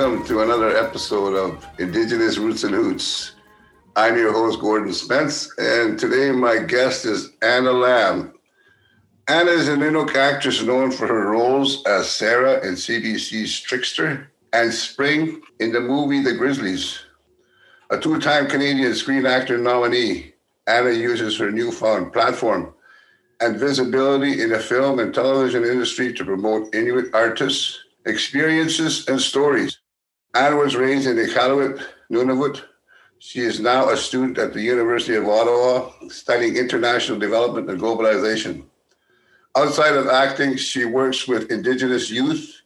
welcome to another episode of Indigenous Roots and Hoots. I'm your host, Gordon Spence, and today my guest is Anna Lambe. Anna is an Inuk actress known for her roles as Sarah in CBC's Trickster and Spring in the movie The Grizzlies. A two time Canadian Screen Actor nominee, Anna uses her newfound platform and visibility in the film and television industry to promote Inuit artists, experiences, and stories. Anna was raised in Iqaluit, Nunavut. She is now a student at the University of Ottawa studying international development and globalization. Outside of acting, she works with Indigenous youth,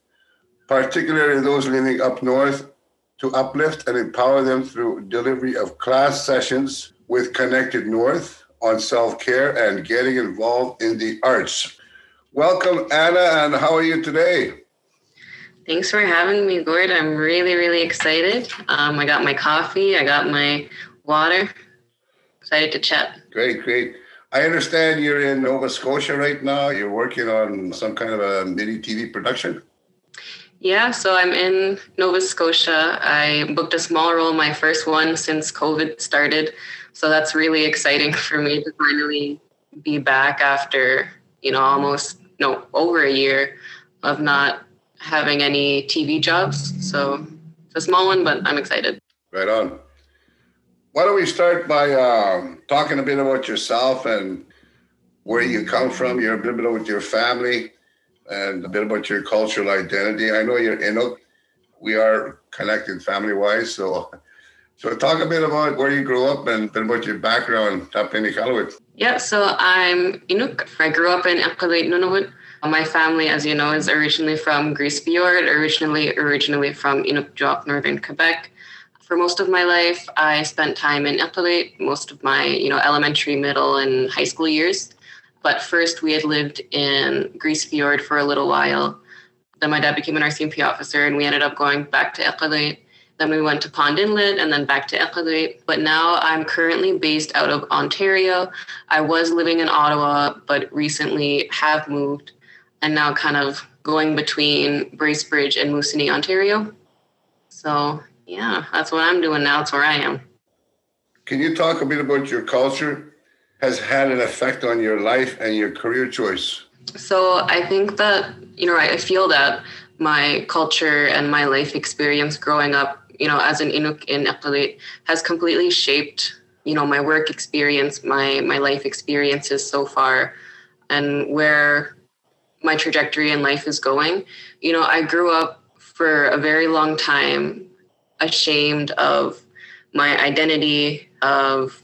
particularly those living up north, to uplift and empower them through delivery of class sessions with Connected North on self care and getting involved in the arts. Welcome, Anna, and how are you today? Thanks for having me, Gord. I'm really, really excited. Um, I got my coffee, I got my water. Excited to chat. Great, great. I understand you're in Nova Scotia right now. You're working on some kind of a mini TV production. Yeah, so I'm in Nova Scotia. I booked a small role, my first one since COVID started. So that's really exciting for me to finally be back after, you know, almost no over a year of not having any TV jobs. So it's a small one, but I'm excited. Right on. Why don't we start by um, talking a bit about yourself and where you come from, your a bit about your family, and a bit about your cultural identity. I know you're Inuk. We are connected family wise, so so talk a bit about where you grew up and then about your background up in Iqaluit. Yeah, so I'm Inuk. I grew up in Iqaluit, Nunavut. My family, as you know, is originally from Grise Fiord, originally originally from Inukjuak, northern Quebec. For most of my life, I spent time in Iqaluit, most of my you know elementary, middle, and high school years. But first, we had lived in Grise Fiord for a little while. Then my dad became an RCMP officer, and we ended up going back to Iqaluit then we went to Pond Inlet and then back to Iqaluit. But now I'm currently based out of Ontario. I was living in Ottawa, but recently have moved and now kind of going between Bracebridge and Moosonee, Ontario. So yeah, that's what I'm doing now. It's where I am. Can you talk a bit about your culture has had an effect on your life and your career choice? So I think that, you know, I feel that my culture and my life experience growing up you know, as an Inuk in Iqaluit has completely shaped, you know, my work experience, my my life experiences so far, and where my trajectory in life is going. You know, I grew up for a very long time ashamed of my identity, of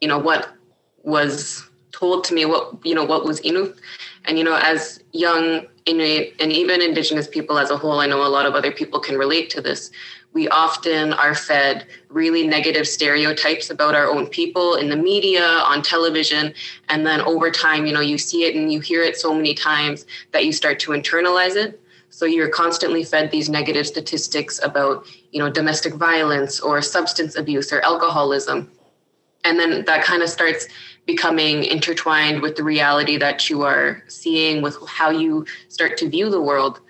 you know what was told to me, what you know what was Inuk, and you know, as young Inuit and even Indigenous people as a whole, I know a lot of other people can relate to this we often are fed really negative stereotypes about our own people in the media on television and then over time you know you see it and you hear it so many times that you start to internalize it. So you're constantly fed these negative statistics about you know domestic violence or substance abuse or alcoholism. And then that kind of starts becoming intertwined with the reality that you are seeing with how you start to view the world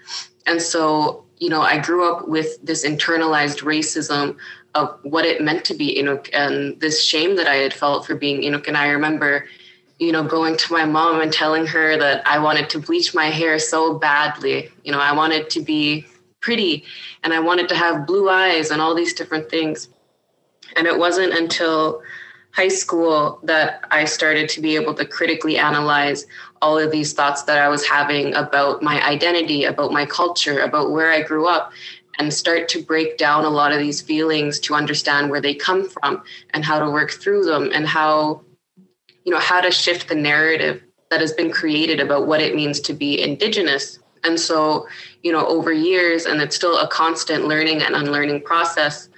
and so you know, I grew up with this internalized racism of what it meant to be Inuk and this shame that I had felt for being Inuk. And I remember, you know, going to my mom and telling her that I wanted to bleach my hair so badly. You know, I wanted to be pretty and I wanted to have blue eyes and all these different things. And it wasn't until high school that I started to be able to critically analyze all of these thoughts that I was having about my identity, about my culture, about where I grew up, and start to break down a lot of these feelings to understand where they come from and how to work through them and how, you know, how to shift the narrative that has been created about what it means to be Indigenous. And so, you know, over years, and it's still a constant learning and unlearning process,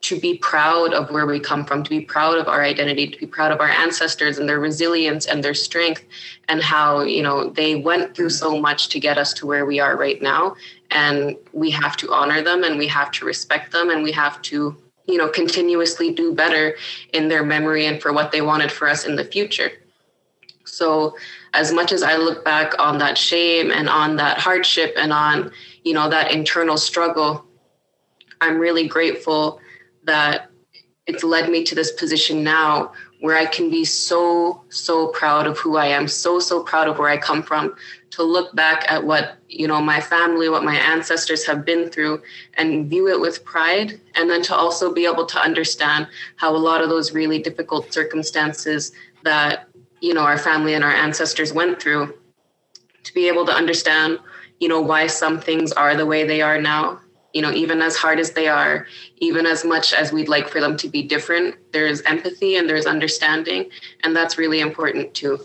to be proud of where we come from, to be proud of our identity, to be proud of our ancestors and their resilience and their strength, and how you know they went through so much to get us to where we are right now. And we have to honor them, and we have to respect them, and we have to you know continuously do better in their memory and for what they wanted for us in the future. So, as much as I look back on that shame and on that hardship and on you know, that internal struggle, I'm really grateful that it's led me to this position now where I can be so, so proud of who I am, so, so proud of where I come from, to look back at what, you know, my family, what my ancestors have been through and view it with pride. And then to also be able to understand how a lot of those really difficult circumstances that, you know, our family and our ancestors went through, to be able to understand, you know, why some things are the way they are now you know even as hard as they are even as much as we'd like for them to be different there's empathy and there's understanding and that's really important too.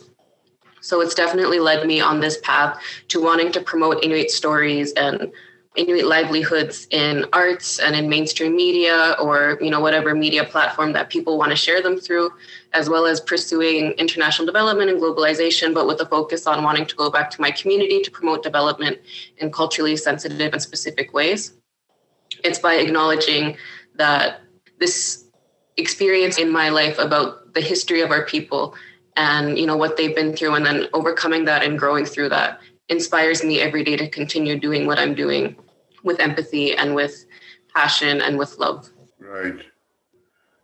So it's definitely led me on this path to wanting to promote inuit stories and inuit livelihoods in arts and in mainstream media or you know whatever media platform that people want to share them through as well as pursuing international development and globalization but with a focus on wanting to go back to my community to promote development in culturally sensitive and specific ways it's by acknowledging that this experience in my life about the history of our people and you know what they've been through and then overcoming that and growing through that inspires me every day to continue doing what i'm doing with empathy and with passion and with love. Right.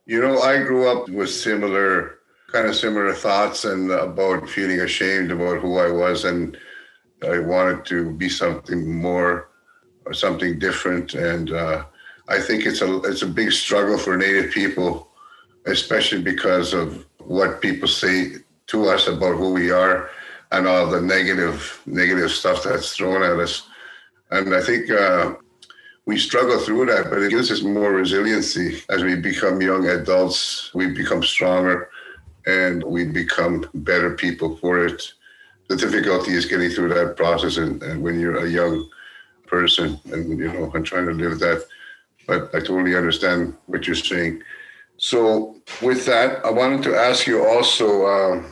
You know i grew up with similar kind of similar thoughts and about feeling ashamed about who i was and i wanted to be something more. or something different. And uh, I think it's a it's a big struggle for Native people, especially because of what people say to us about who we are and all the negative negative stuff that's thrown at us. And I think uh, we struggle through that, but it gives us more resiliency as we become young adults. We become stronger, and we become better people for it. The difficulty is getting through that process, and, and when you're a young person and you know i'm trying to live that. But i totally understand what you're saying. So with that i wanted to ask you also uh,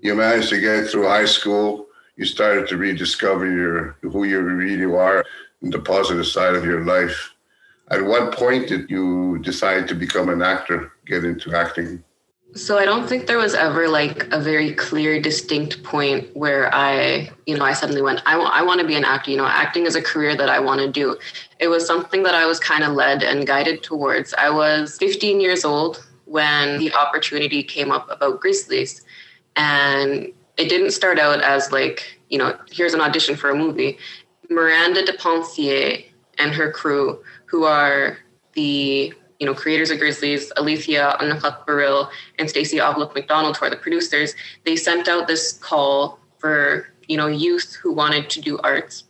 you managed to get through high school. You started to rediscover your who you really are and the positive side of your life. At what point did you decide to become an actor get into acting so I don't think there was ever like a very clear, distinct point where I, you know, I suddenly went, I want, I want to be an actor. You know, acting is a career that I want to do. It was something that I was kind of led and guided towards. I was 15 years old when the opportunity came up about Grizzlies, and it didn't start out as like, you know, here's an audition for a movie. Miranda de Depensier and her crew, who are the you know, creators of Grizzlies, Alethea Arnaquq-Baril and Stacey Aglok MacDonald, who are the producers, they sent out this call for, you know, youth who wanted to do arts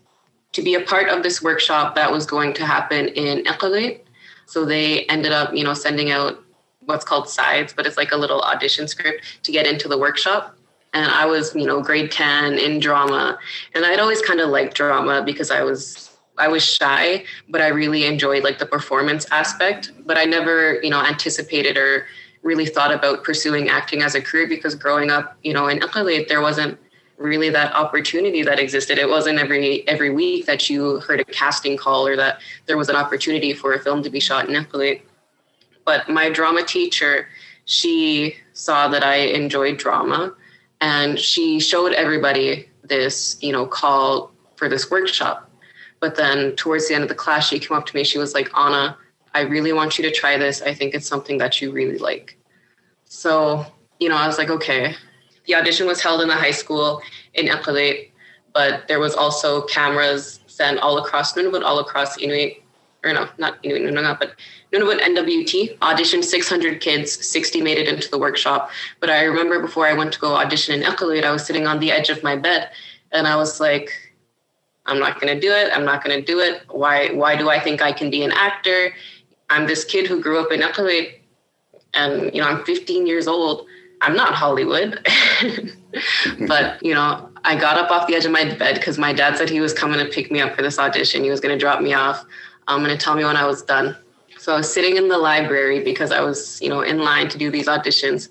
to be a part of this workshop that was going to happen in Iqaluit. So they ended up, you know, sending out what's called sides, but it's like a little audition script to get into the workshop. And I was, you know, grade 10 in drama. And I'd always kind of liked drama because I was I was shy, but I really enjoyed like the performance aspect. But I never, you know, anticipated or really thought about pursuing acting as a career because growing up, you know, in Iqaluit, there wasn't really that opportunity that existed. It wasn't every every week that you heard a casting call or that there was an opportunity for a film to be shot in Iqaluit. But my drama teacher, she saw that I enjoyed drama and she showed everybody this, you know, call for this workshop but then towards the end of the class, she came up to me. She was like, Anna, I really want you to try this. I think it's something that you really like. So, you know, I was like, okay. The audition was held in the high school in Iqaluit, but there was also cameras sent all across Nunavut, all across Inuit, or no, not Inuit Nunavut, but Nunavut NWT. Auditioned 600 kids, 60 made it into the workshop. But I remember before I went to go audition in Iqaluit, I was sitting on the edge of my bed and I was like, I'm not going to do it. I'm not going to do it. Why? Why do I think I can be an actor? I'm this kid who grew up in Iqaluit, and you know I'm 15 years old. I'm not Hollywood, but you know I got up off the edge of my bed because my dad said he was coming to pick me up for this audition. He was going to drop me off. Um, I'm going to tell me when I was done. So I was sitting in the library because I was you know in line to do these auditions,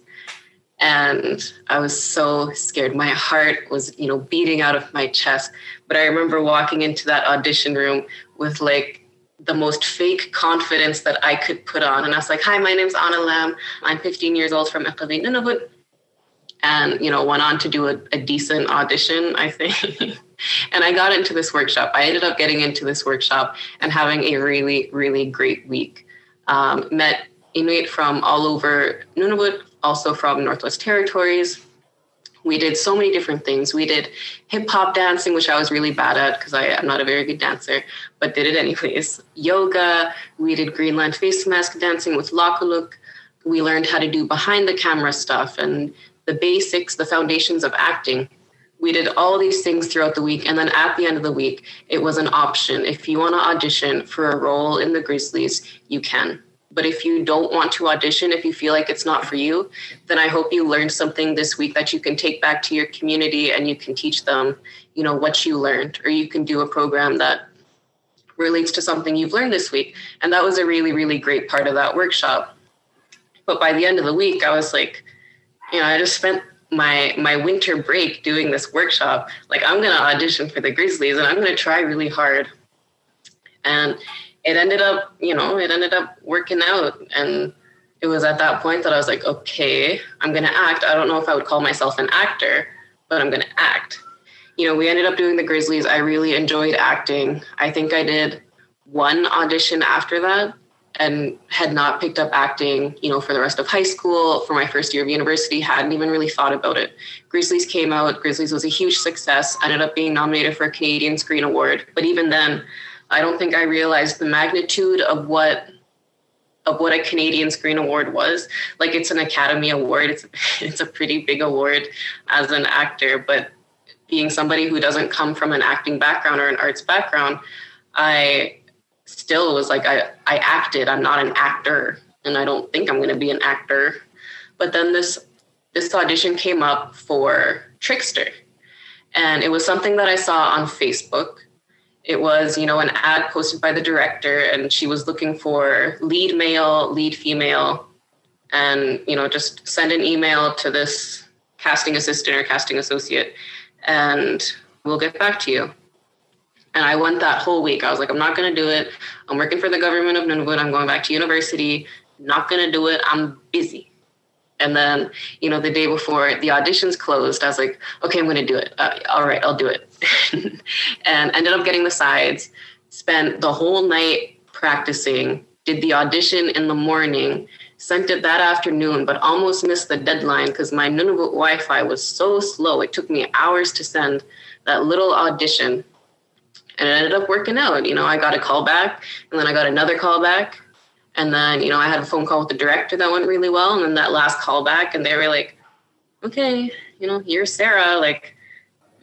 and I was so scared. My heart was, you know, beating out of my chest. But I remember walking into that audition room with like the most fake confidence that I could put on. And I was like, hi, my name's Anna Lambe. I'm 15 years old from Iqaluit, Nunavut. And, you know, went on to do a, a decent audition, I think. and I got into this workshop. I ended up getting into this workshop and having a really, really great week. Um, met Inuit from all over Nunavut, also from Northwest Territories. We did so many different things. We did hip hop dancing, which I was really bad at because I am not a very good dancer, but did it anyways. Yoga. We did Greenland face mask dancing with Laakkuluk. We learned how to do behind the camera stuff and the basics, the foundations of acting. We did all these things throughout the week. And then at the end of the week, it was an option. If you want to audition for a role in the Grizzlies, you can. But if you don't want to audition, if you feel like it's not for you, then I hope you learned something this week that you can take back to your community and you can teach them, you know, what you learned, or you can do a program that relates to something you've learned this week. And that was a really, really great part of that workshop. But by the end of the week, I was like, you know, I just spent my my winter break doing this workshop. Like I'm gonna audition for the Grizzlies and I'm gonna try really hard. And it ended up, you know, it ended up working out. And it was at that point that I was like, okay, I'm going to act. I don't know if I would call myself an actor, but I'm going to act. You know, we ended up doing the Grizzlies. I really enjoyed acting. I think I did one audition after that and had not picked up acting, you know, for the rest of high school, for my first year of university, hadn't even really thought about it. Grizzlies came out, Grizzlies was a huge success, ended up being nominated for a Canadian Screen Award. But even then, I don't think I realized the magnitude of what of what a Canadian Screen Award was. Like it's an Academy Award. It's it's a pretty big award as an actor, but being somebody who doesn't come from an acting background or an arts background, I still was like I I acted. I'm not an actor, and I don't think I'm going to be an actor. But then this this audition came up for Trickster, and it was something that I saw on Facebook it was you know an ad posted by the director and she was looking for lead male lead female and you know just send an email to this casting assistant or casting associate and we'll get back to you. And i went that whole week. I was like i'm not going to do it. I'm working for the government of nunavut. I'm going back to university. Not going to do it. I'm busy and then, you know, the day before the auditions closed, I was like, okay, I'm going to do it. Uh, all right, I'll do it. and ended up getting the sides, spent the whole night practicing, did the audition in the morning, sent it that afternoon, but almost missed the deadline because my Nunavut Wi Fi was so slow. It took me hours to send that little audition. And it ended up working out. You know, I got a call back, and then I got another call back, and then, you know, I had a phone call with the director that went really well. And then that last call back, and they were like, okay, you know, here's Sarah. Like,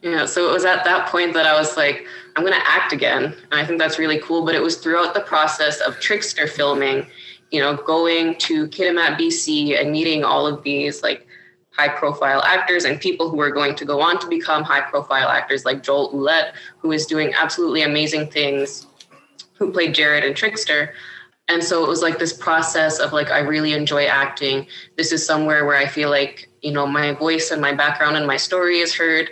you know, so it was at that point that I was like, I'm going to act again. And I think that's really cool. But it was throughout the process of Trickster filming, you know, going to Kitimat, BC and meeting all of these like high profile actors and people who are going to go on to become high profile actors like Joel Oulette, who is doing absolutely amazing things, who played Jared and Trickster and so it was like this process of like i really enjoy acting. This is somewhere where i feel like you know my voice and my background and my story is heard.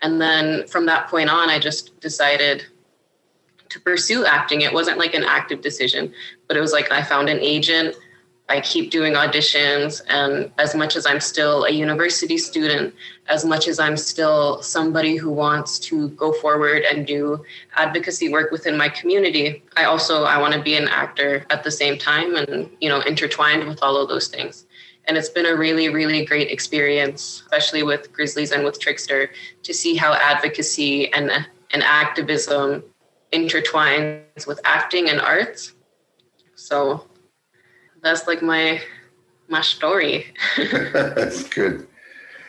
And then from that point on i just decided to pursue acting. It wasn't like an active decision but it was like i found an agent I keep doing auditions. And as much as I'm still a university student, as much as I'm still somebody who wants to go forward and do advocacy work within my community, I also I want to be an actor at the same time and you know intertwined with all of those things. And it's been a really, really great experience, especially with Grizzlies and with Trickster, to see how advocacy and, and activism intertwines with acting and arts. So that's like my my story. that's good.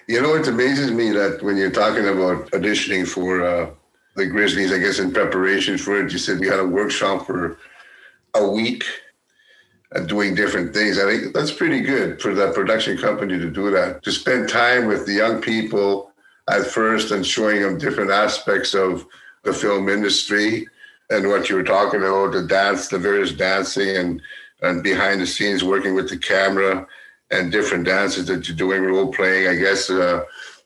You know, it amazes me that when you're talking about auditioning for uh, the Grizzlies, I guess in preparation for it, you said you had a workshop for a week uh, doing different things. I think that's pretty good for that production company to do that, to spend time with the young people at first and showing them different aspects of the film industry and what you were talking about, the dance, the various dancing and and behind the scenes working with the camera and different dances that you're doing, role playing. I guess uh,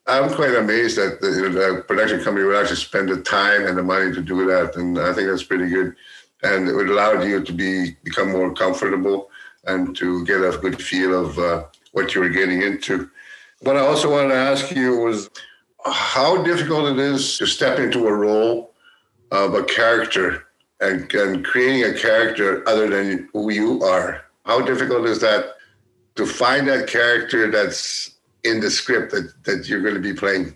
I'm quite amazed that the, the, production company would actually spend the time and the money to do that, and I think that's pretty good. And it would allow you to be become more comfortable and to get a good feel of uh, what you were getting into. What I also wanted to ask you was how difficult it is to step into a role of a character and, and creating a character other than who you are. How difficult is that to find that character that's in the script that, that you're going to be playing?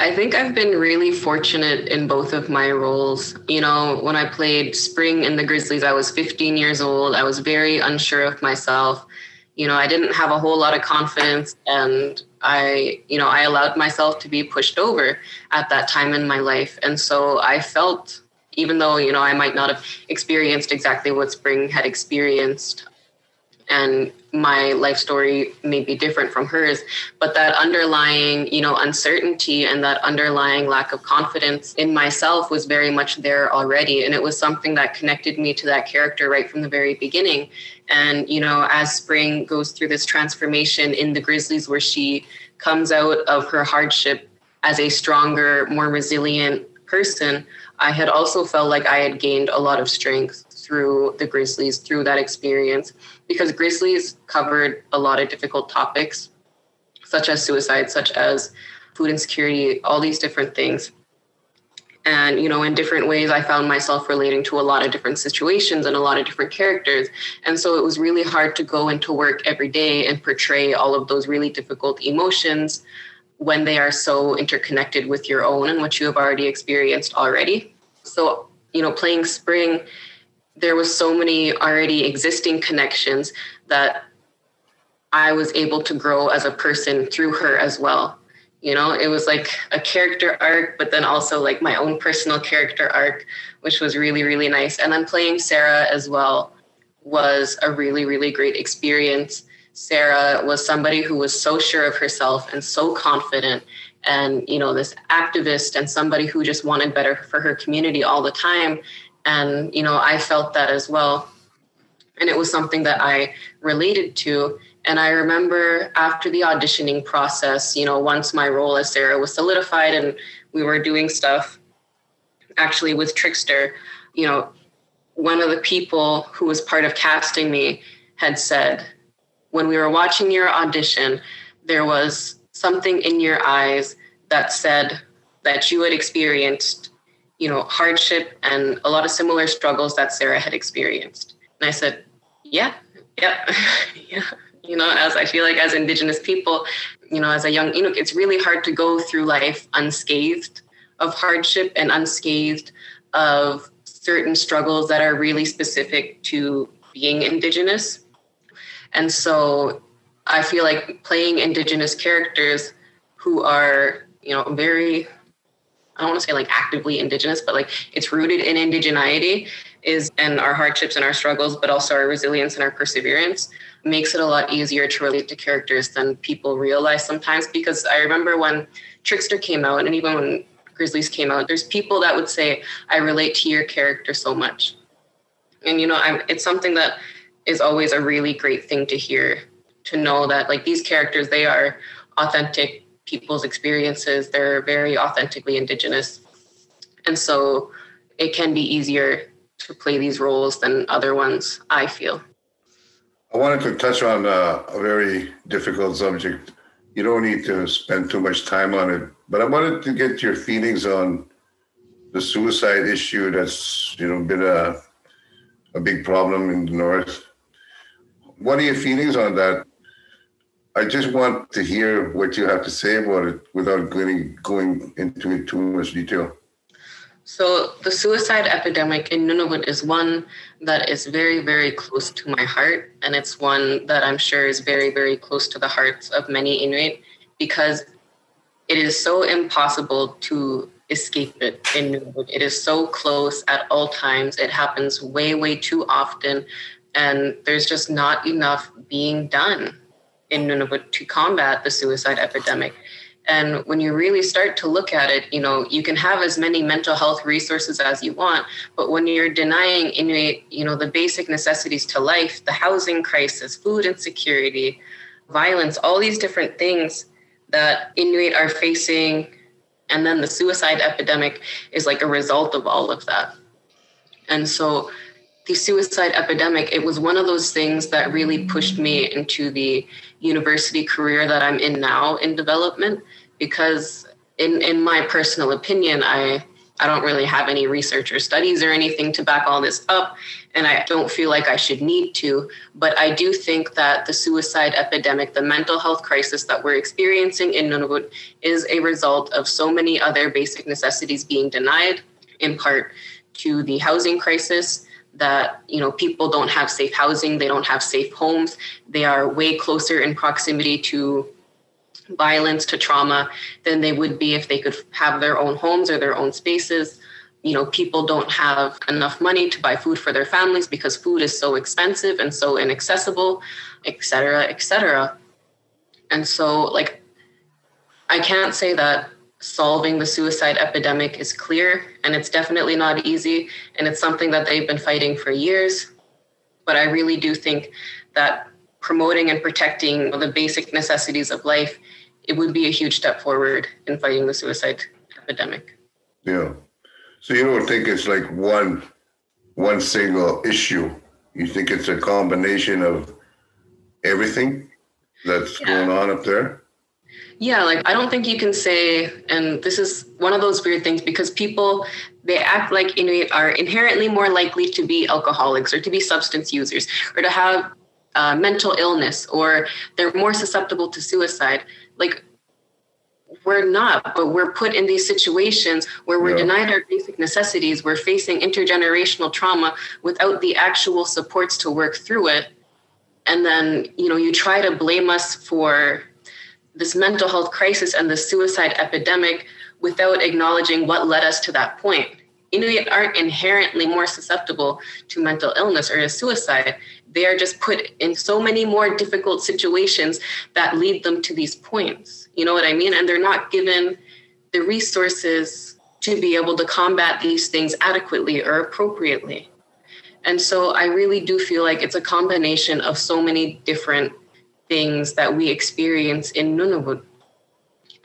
I think I've been really fortunate in both of my roles. You know, when I played Spring in the Grizzlies, I was 15 years old. I was very unsure of myself. You know, I didn't have a whole lot of confidence and I, you know, I allowed myself to be pushed over at that time in my life. And so I felt even though, you know, I might not have experienced exactly what Spring had experienced, and my life story may be different from hers but that underlying you know uncertainty and that underlying lack of confidence in myself was very much there already. And it was something that connected me to that character right from the very beginning. And you know as spring goes through this transformation in the grizzlies where she comes out of her hardship as a stronger more resilient person i had also felt like i had gained a lot of strength through the grizzlies through that experience because Grizzlies covered a lot of difficult topics, such as suicide, such as food insecurity, all these different things. And, you know, in different ways, I found myself relating to a lot of different situations and a lot of different characters. And so it was really hard to go into work every day and portray all of those really difficult emotions when they are so interconnected with your own and what you have already experienced already. So, you know, playing spring there was so many already existing connections that I was able to grow as a person through her as well. You know, it was like a character arc, but then also like my own personal character arc, which was really, really nice. And then playing Sarah as well was a really, really great experience. Sarah was somebody who was so sure of herself and so confident and, you know, this activist and somebody who just wanted better for her community all the time and, you know, I felt that as well. And it was something that I related to. And I remember after the auditioning process, you know, once my role as Sarah was solidified and we were doing stuff actually with Trickster, you know, one of the people who was part of casting me had said, when we were watching your audition, there was something in your eyes that said that you had experienced you know, hardship and a lot of similar struggles that Sarah had experienced. And I said, yeah, yeah, yeah. You know, as I feel like as Indigenous people, you know, as a young Inuk, it's really hard to go through life unscathed of hardship and unscathed of certain struggles that are really specific to being Indigenous. And so I feel like playing Indigenous characters who are, you know, very I don't want to say like actively indigenous, but like it's rooted in indigeneity is and our hardships and our struggles, but also our resilience and our perseverance makes it a lot easier to relate to characters than people realize sometimes. Because I remember when Trickster came out and even when Grizzlies came out, there's people that would say, I relate to your character so much. And you know, I'm, it's something that is always a really great thing to hear, to know that like these characters, they are authentic people's experiences. They're very authentically Indigenous. And so it can be easier to play these roles than other ones, I feel. I wanted to touch on uh, a very difficult subject. You don't need to spend too much time on it, but I wanted to get your feelings on the suicide issue that's you know been a a big problem in the north. What are your feelings on that? I just want to hear what you have to say about it without going, going into it too much detail. So, the suicide epidemic in Nunavut is one that is very, very close to my heart. And it's one that I'm sure is very, very close to the hearts of many Inuit because it is so impossible to escape it in Nunavut. It is so close at all times. It happens way, way too often. And there's just not enough being done in Nunavut to combat the suicide epidemic. And when you really start to look at it, you know, you can have as many mental health resources as you want, but when you're denying Inuit, you know, the basic necessities to life, the housing crisis, food insecurity, violence, all these different things that Inuit are facing, and then the suicide epidemic is like a result of all of that. And so the suicide epidemic, it was one of those things that really pushed me into the university career that I'm in now in development because in in my personal opinion, I I don't really have any research or studies or anything to back all this up, and I don't feel like I should need to. But I do think that the suicide epidemic, the mental health crisis that we're experiencing in Nunavut, is a result of so many other basic necessities being denied, in part to the housing crisis. That you know, people don't have safe housing, they don't have safe homes, they are way closer in proximity to violence to trauma than they would be if they could have their own homes or their own spaces. You know people don't have enough money to buy food for their families because food is so expensive and so inaccessible et cetera et cetera. And so like i can't say that solving the suicide epidemic is clear and it's definitely not easy and it's something that they've been fighting for years but i really do think that promoting and protecting the basic necessities of life it would be a huge step forward in fighting the suicide epidemic. Yeah. So you don't think it's like one one single issue. You think it's a combination of everything that's yeah. going on up there? Yeah, like I don't think you can say, and this is one of those weird things because people they act like Inuit are inherently more likely to be alcoholics or to be substance users or to have uh, mental illness or they're more susceptible to suicide like we're not but we're put in these situations where we're yeah. denied our basic necessities we're facing intergenerational trauma without the actual supports to work through it and then you know you try to blame us for this mental health crisis and the suicide epidemic without acknowledging what led us to that point Inuit aren't inherently more susceptible to mental illness or to suicide. They are just put in so many more difficult situations that lead them to these points. You know what I mean? And they're not given the resources to be able to combat these things adequately or appropriately. And so I really do feel like it's a combination of so many different things that we experience in Nunavut.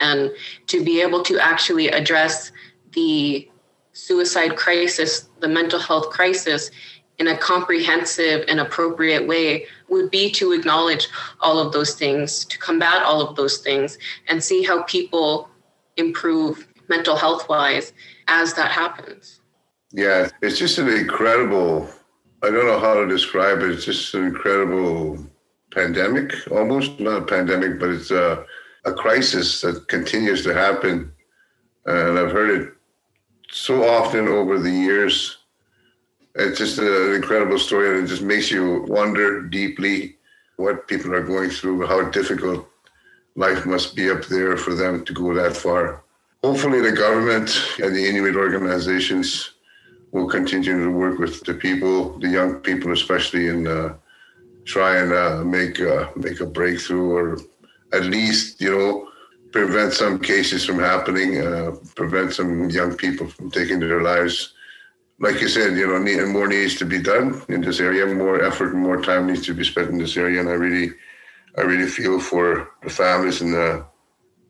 And to be able to actually address the suicide crisis, the mental health crisis, in a comprehensive and appropriate way would be to acknowledge all of those things, to combat all of those things, and see how people improve mental health wise as that happens. Yeah, it's just an incredible, I don't know how to describe it, it's just an incredible pandemic, almost not a pandemic, but it's a, a crisis that continues to happen. And I've heard it so often over the years. It's just an incredible story, and it just makes you wonder deeply what people are going through, how difficult life must be up there for them to go that far. Hopefully, the government and the Inuit organizations will continue to work with the people, the young people especially, in uh, try and uh, make uh, make a breakthrough, or at least you know prevent some cases from happening, uh, prevent some young people from taking their lives. Like you said, you know, need, more needs to be done in this area. More effort and more time needs to be spent in this area. And I really, I really feel for the families and the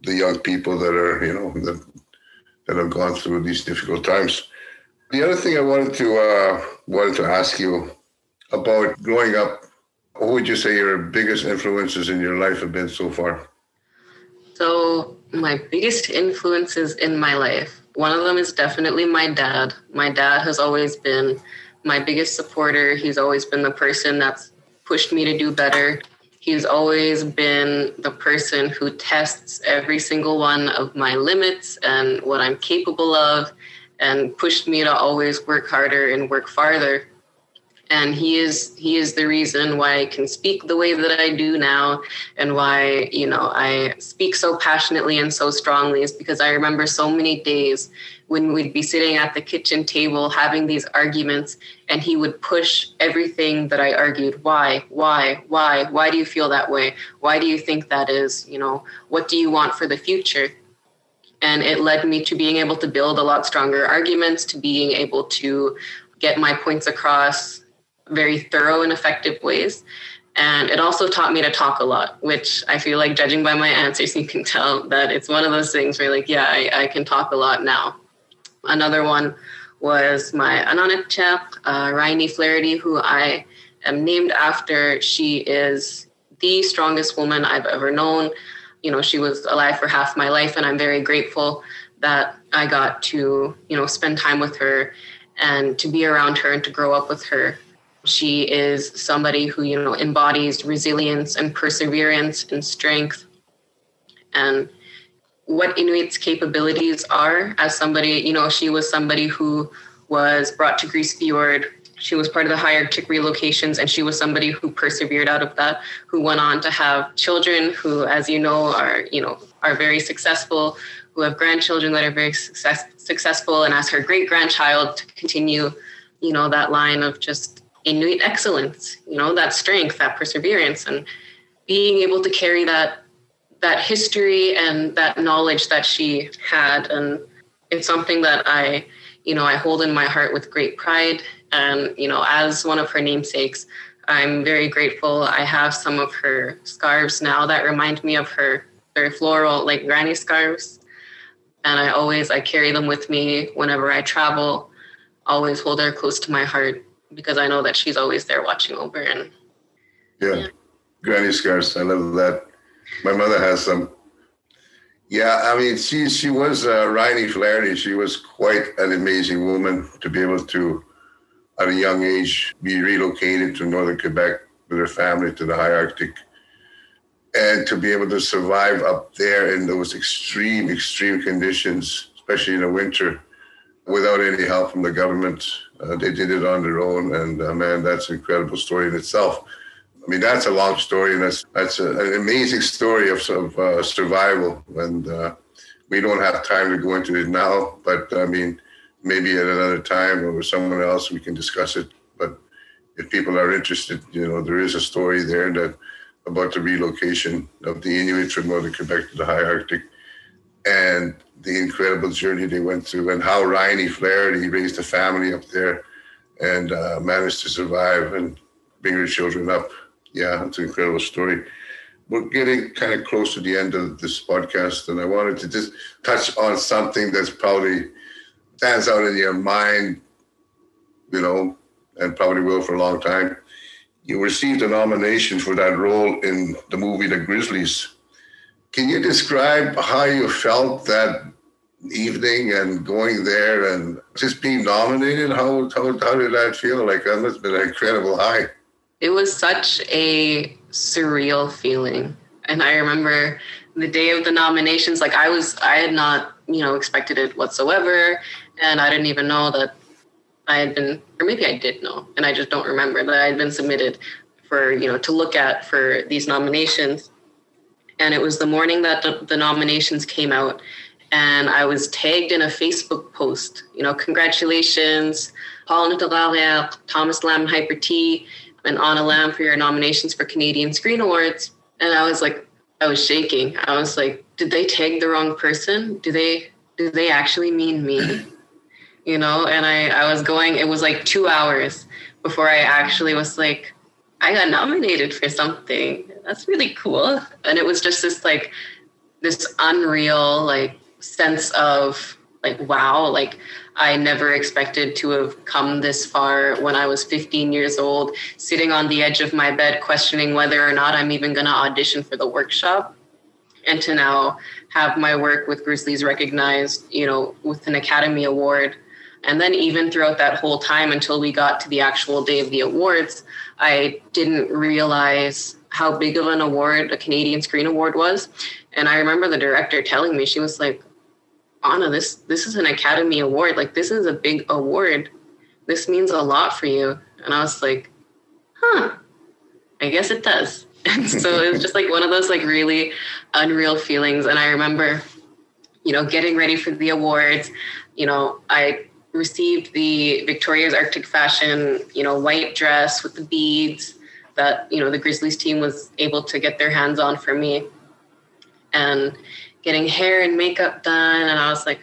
the young people that are, you know, that that have gone through these difficult times. The other thing I wanted to uh, wanted to ask you about growing up. What would you say your biggest influences in your life have been so far? So, my biggest influences in my life, one of them is definitely my dad. My dad has always been my biggest supporter. He's always been the person that's pushed me to do better. He's always been the person who tests every single one of my limits and what I'm capable of and pushed me to always work harder and work farther and he is he is the reason why I can speak the way that I do now and why you know I speak so passionately and so strongly is because I remember so many days when we'd be sitting at the kitchen table having these arguments and he would push everything that I argued. Why? Why? Why? Why do you feel that way? Why do you think that is? You know what do you want for the future? And it led me to being able to build a lot stronger arguments to being able to get my points across very thorough and effective ways. And it also taught me to talk a lot, which I feel like, judging by my answers, you can tell that it's one of those things where, like, yeah, I, I can talk a lot now. Another one was my Ananetchak, uh, Raini Flaherty, who I am named after. She is the strongest woman I've ever known. you know, she was alive for half my life, and I'm very grateful that I got to, you know, spend time with her and to be around her and to grow up with her. She is somebody who, you know, embodies resilience and perseverance and strength. And what Inuit's capabilities are as somebody, you know, she was somebody who was brought to Grise Fiord. She was part of the high Arctic relocations, and she was somebody who persevered out of that, who went on to have children who, as you know, are, you know, are very successful, who have grandchildren that are very success, successful, and as her great grandchild to continue, you know, that line of just Inuit excellence, you know, that strength, that perseverance, and being able to carry that that history and that knowledge that she had, and it's something that I, you know, I hold in my heart with great pride. And you know, as one of her namesakes, I'm very grateful. I have some of her scarves now that remind me of her very floral, like granny scarves and I always I carry them with me whenever I travel. Always hold her close to my heart because I know that she's always there watching over and yeah, yeah. granny scarves. I love that. My mother has some. Yeah, I mean, she she was uh, Riney Flaherty. She was quite an amazing woman to be able to, at a young age, be relocated to northern Quebec with her family to the high Arctic and to be able to survive up there in those extreme, extreme conditions, especially in the winter, without any help from the government. Uh, they did it on their own, and uh, man, that's an incredible story in itself. I mean, that's a long story, and that's that's a, an amazing story of, of uh, survival. And uh, we don't have time to go into it now, but I mean, maybe at another time or with someone else we can discuss it. But if people are interested, you know, there is a story there that about the relocation of the Inuit from northern Quebec to the high Arctic and the incredible journey they went through and how Riney Flaherty raised a family up there and uh, managed to survive and bring her children up. Yeah, it's an incredible story. We're getting kind of close to the end of this podcast, and I wanted to just touch on something that's probably stands out in your mind, you know, and probably will for a long time you received a nomination for that role in the movie The Grizzlies. Can you describe how you felt that evening and going there and just being nominated? How, how, how did that feel? Like that must have been an incredible high. It was such a surreal feeling. And I remember the day of the nominations, like I was, I had not, you know, expected it whatsoever. And I didn't even know that I had been, or maybe I did know, and I just don't remember that I had been submitted for, you know, to look at for these nominations. And it was the morning that the, the nominations came out, and I was tagged in a Facebook post, you know, congratulations, Paul Nutarariaq, Thomas Lam Hyper T, and Anna Lambe for your nominations for Canadian Screen Awards. And I was like, I was shaking. I was like, did they tag the wrong person? Do they do they actually mean me? you know, and I, I was going, it was like two hours before I actually was like, I got nominated for something. That's really cool. And it was just this like, this unreal like sense of like, wow, like I never expected to have come this far when I was 15 years old, sitting on the edge of my bed, questioning whether or not I'm even going to audition for the workshop. And to now have my work with Grizzlies recognized, you know, with an Academy Award and then, even throughout that whole time until we got to the actual day of the awards, I didn't realize how big of an award a Canadian Screen Award was. And I remember the director telling me, she was like, Anna, this, this is an Academy Award. Like, this is a big award. This means a lot for you. And I was like, huh, I guess it does. And so it was just like one of those like really unreal feelings. And I remember, you know, getting ready for the awards. You know, I received the Victoria's Arctic Fashion, you know, white dress with the beads that, you know, the Grizzlies team was able to get their hands on for me. And getting hair and makeup done. And I was like,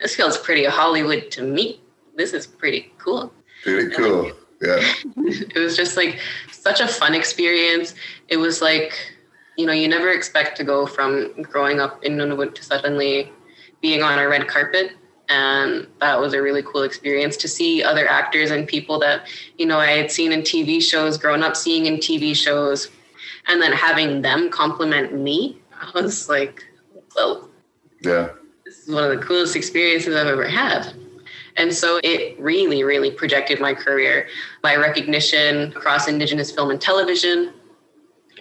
this feels pretty Hollywood to me. This is pretty cool. Pretty cool. yeah. it was just like such a fun experience. It was like, you know, you never expect to go from growing up in Nunavut to suddenly being on a red carpet and that was a really cool experience to see other actors and people that you know i had seen in tv shows grown up seeing in tv shows and then having them compliment me I was like, well, yeah, this is one of the coolest experiences I've ever had. And so it really, really projected my career by recognition across Indigenous film and television.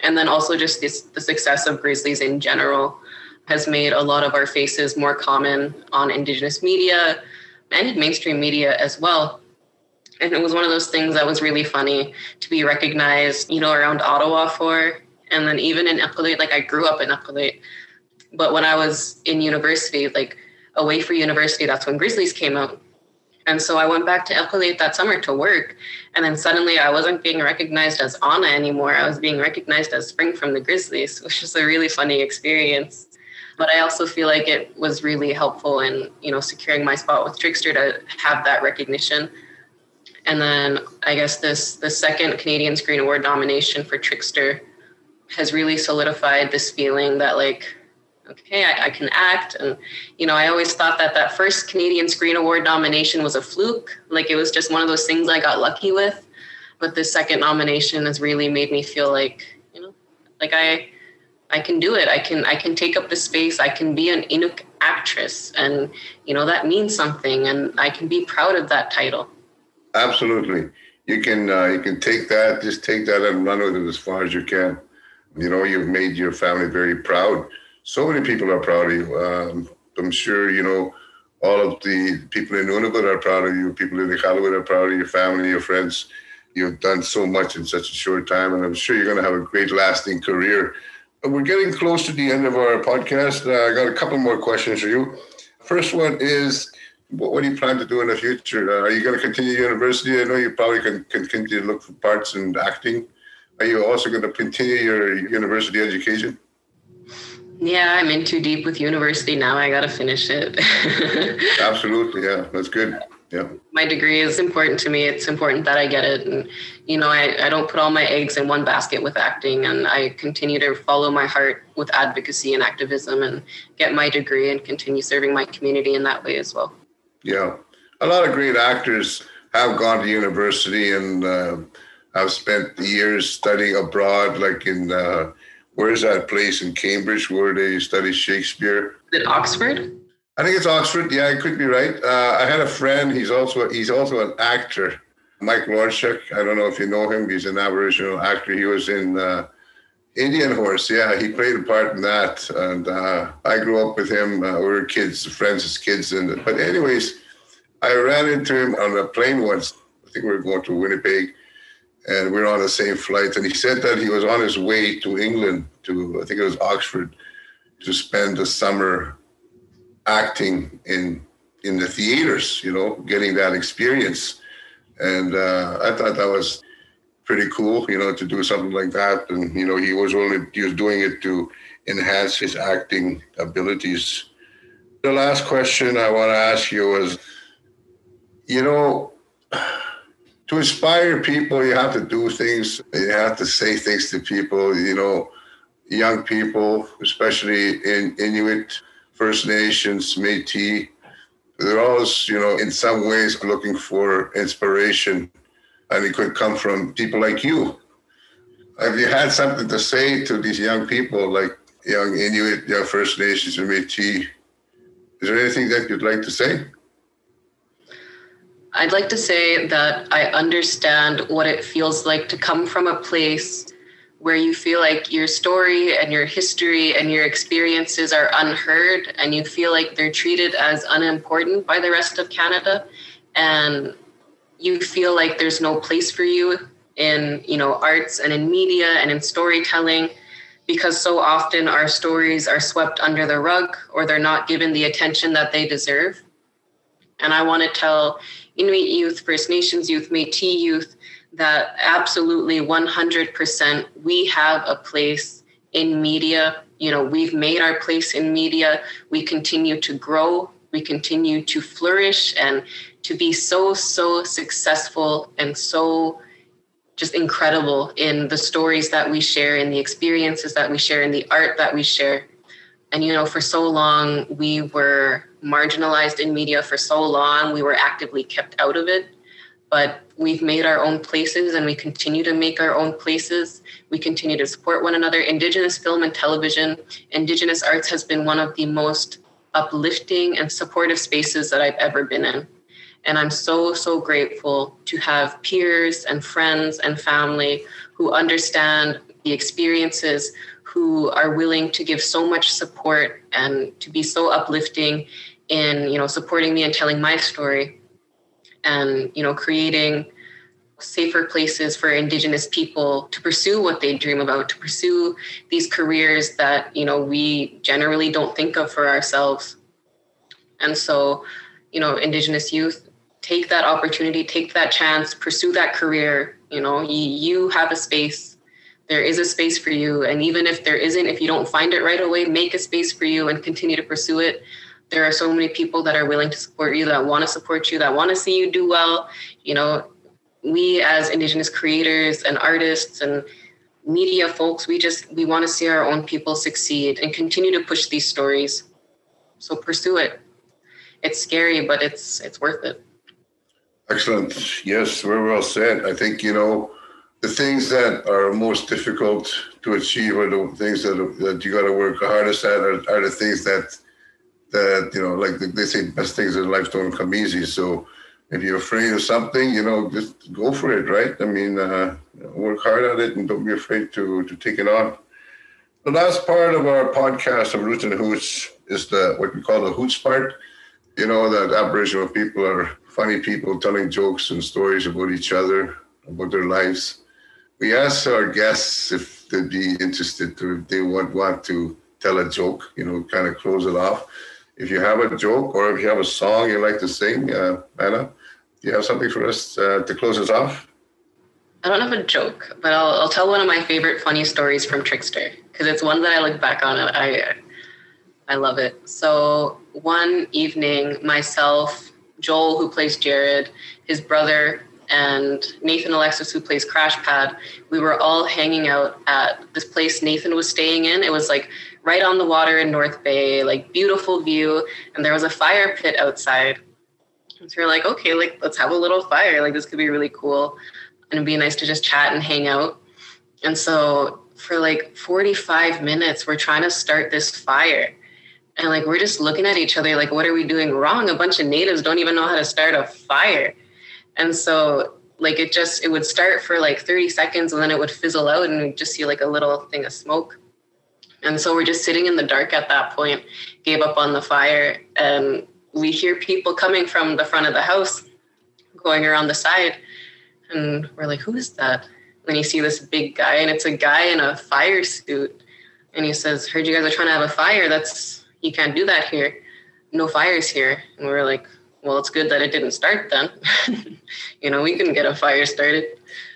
And then also just this, the success of Grizzlies in general has made a lot of our faces more common on Indigenous media and in mainstream media as well. And it was one of those things that was really funny to be recognized, you know, around Ottawa for. And then even in Iqaluit, like I grew up in Iqaluit. But when I was in university, like away for university, that's when Grizzlies came out. And so I went back to Iqaluit that summer to work. And then suddenly I wasn't being recognized as Anna anymore. I was being recognized as Spring from the Grizzlies, which was a really funny experience. But I also feel like it was really helpful in, you know, securing my spot with Trickster to have that recognition. And then I guess this the second Canadian Screen Award nomination for Trickster has really solidified this feeling that like okay, I, I, can act. And, you know, I always thought that that first Canadian Screen Award nomination was a fluke. Like it was just one of those things I got lucky with. But this second nomination has really made me feel like, you know, like I, I can do it. I can, I can take up the space. I can be an Inuk actress, and you know that means something, and I can be proud of that title. Absolutely, you can, uh, you can take that, just take that and run with it as far as you can. You know, you've made your family very proud so many people are proud of you. Um, I'm sure, you know, all of the people in Nunavut are proud of you. People in the Iqaluit are proud of your family, your friends. You've done so much in such a short time, and I'm sure you're going to have a great, lasting career. We're getting close to the end of our podcast. Uh, I got a couple more questions for you. First one is, what, what do you plan to do in the future? Uh, are you going to continue university? I know you probably can, can continue to look for parts in acting. Are you also going to continue your university education? Yeah, I'm in too deep with university now. I got to finish it. Absolutely. Yeah, that's good. Yeah. My degree is important to me. It's important that I get it. And, you know, I, I don't put all my eggs in one basket with acting. And I continue to follow my heart with advocacy and activism and get my degree and continue serving my community in that way as well. Yeah. A lot of great actors have gone to university and uh, have spent years studying abroad, like in. Uh, where's that place in Cambridge where they study Shakespeare? Is it Oxford? I think it's Oxford. Yeah, I could be right. Uh, I had a friend. He's also he's also an actor, Mike Lawrenchuk. I don't know if you know him. He's an Aboriginal actor. He was in uh, Indian Horse. Yeah, he played a part in that. And uh, I grew up with him. Uh, we were kids, friends as kids. And but anyways, I ran into him on a plane once. I think we were going to Winnipeg and we were on the same flight. And he said that he was on his way to England, to I think it was Oxford, to spend the summer acting in in the theaters. You know, getting that experience. And uh, I thought that was pretty cool. You know, to do something like that. And you know, he was only he was doing it to enhance his acting abilities. The last question I want to ask you is, you know to inspire people, you have to do things. You have to say things to people. You know, young people, especially in Inuit, First Nations, Métis, they're always, you know, in some ways looking for inspiration, and it could come from people like you. Have you had something to say to these young people, like young Inuit, young First Nations, and Métis? Is there anything that you'd like to say? I'd like to say that I understand what it feels like to come from a place where you feel like your story and your history and your experiences are unheard and you feel like they're treated as unimportant by the rest of Canada and you feel like there's no place for you in you know arts and in media and in storytelling because so often our stories are swept under the rug or they're not given the attention that they deserve. And I want to tell Inuit youth, First Nations youth, Metis youth that absolutely 100% we have a place in media. You know, we've made our place in media. We continue to grow. We continue to flourish and to be so, so successful and so just incredible in the stories that we share, in the experiences that we share, in the art that we share. And, you know, for so long, we were marginalized in media for so long, we were actively kept out of it. but we've made our own places and we continue to make our own places. We continue to support one another. Indigenous film and television, Indigenous arts has been one of the most uplifting and supportive spaces that I've ever been in. And I'm so, so grateful to have peers and friends and family who understand the experiences, who are willing to give so much support and to be so uplifting in, you know, supporting me and telling my story and, you know, creating safer places for indigenous people to pursue what they dream about to pursue these careers that you know we generally don't think of for ourselves and so you know indigenous youth take that opportunity, take that chance, pursue that career. You know, you, you have a space. There is a space for you. And even if there isn't, if you don't find it right away, make a space for you and continue to pursue it. There are so many people that are willing to support you, that want to support you, that want to see you do well. You know, we as Indigenous creators and artists and media folks, we just we want to see our own people succeed and continue to push these stories. So pursue it. It's scary, but it's it's worth it. Excellent. Yes, very well said. I think, you know, the things that are most difficult to achieve are the things that, that you got to work hardest at are, are, the things that, that, you know, like they say, best things in life don't come easy. So if you're afraid of something, you know, just go for it, right? I mean, uh, work hard at it and don't be afraid to, to take it on. The last part of our podcast of Roots and Hoots is the what we call the Hoots part. You know that Aboriginal people are funny people telling jokes and stories about each other, about their lives. We asked our guests if they'd be interested to, if they would want to tell a joke, you know, kind of close it off. If you have a joke or if you have a song you like to sing, uh, Anna, do you have something for us uh, to close us off? I don't have a joke, but I'll, I'll tell one of my favorite funny stories from Trickster because it's one that I look back on and I, I love it. So one evening, myself, Joel, who plays Jared, his brother, and Nathan Alexis, who plays Crash Pad, we were all hanging out at this place Nathan was staying in. It was like right on the water in North Bay, like beautiful view, and there was a fire pit outside. And so we are like, okay, like let's have a little fire. Like this could be really cool, and it'd be nice to just chat and hang out. And so for like 45 minutes, we're trying to start this fire and like we're just looking at each other like what are we doing wrong a bunch of natives don't even know how to start a fire and so like it just it would start for like 30 seconds and then it would fizzle out and we'd just see like a little thing of smoke and so we're just sitting in the dark at that point gave up on the fire and we hear people coming from the front of the house going around the side and we're like who is that and you see this big guy and it's a guy in a fire suit and he says heard you guys are trying to have a fire that's you can't do that here. No fires here. And we're like, well, it's good that it didn't start then. you know, we couldn't get a fire started.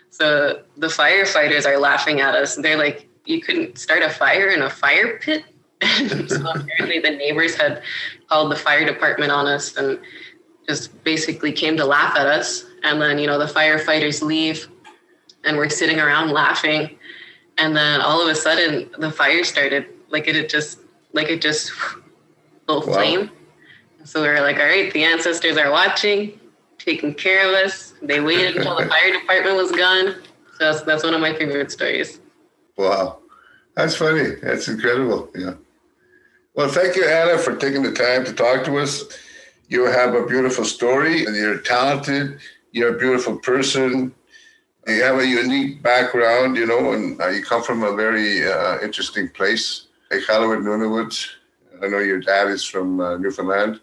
So the firefighters are laughing at us. They're like, you couldn't start a fire in a fire pit? so apparently the neighbors had called the fire department on us and just basically came to laugh at us. And then, you know, the firefighters leave and we're sitting around laughing. And then all of a sudden the fire started. Like it had just like it just little wow. flame. So we were like, all right, the ancestors are watching, taking care of us. They waited until the fire department was gone. So that's, that's one of my favorite stories. Wow. That's funny. That's incredible. Yeah. Well, thank you, Anna, for taking the time to talk to us. You have a beautiful story and you're talented. You're a beautiful person. You have a unique background, you know, and uh, you come from a very uh, interesting place. Iqaluit Nunavut. I know your dad is from uh, Newfoundland.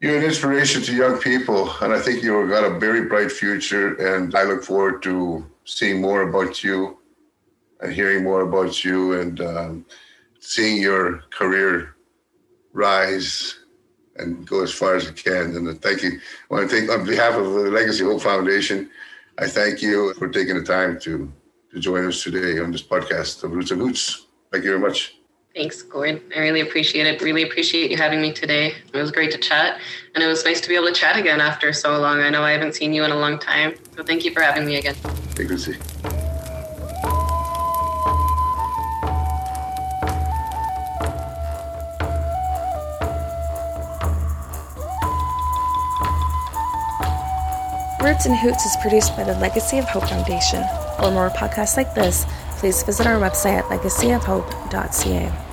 You're an inspiration to young people, and I think you've got a very bright future. And I look forward to seeing more about you and hearing more about you and um, seeing your career rise and go as far as it can. And thank you. I want to thank, on behalf of the Legacy Hope Foundation, I thank you for taking the time to, to join us today on this podcast of Roots and Hoots. Thank you very much. Thanks, Gord. I really appreciate it. Really appreciate you having me today. It was great to chat, and it was nice to be able to chat again after so long. I know I haven't seen you in a long time, so thank you for having me again. Good to see. Roots and Hoots is produced by the Legacy of Hope Foundation. For more podcasts like this, please visit our website at legacyofhope.ca.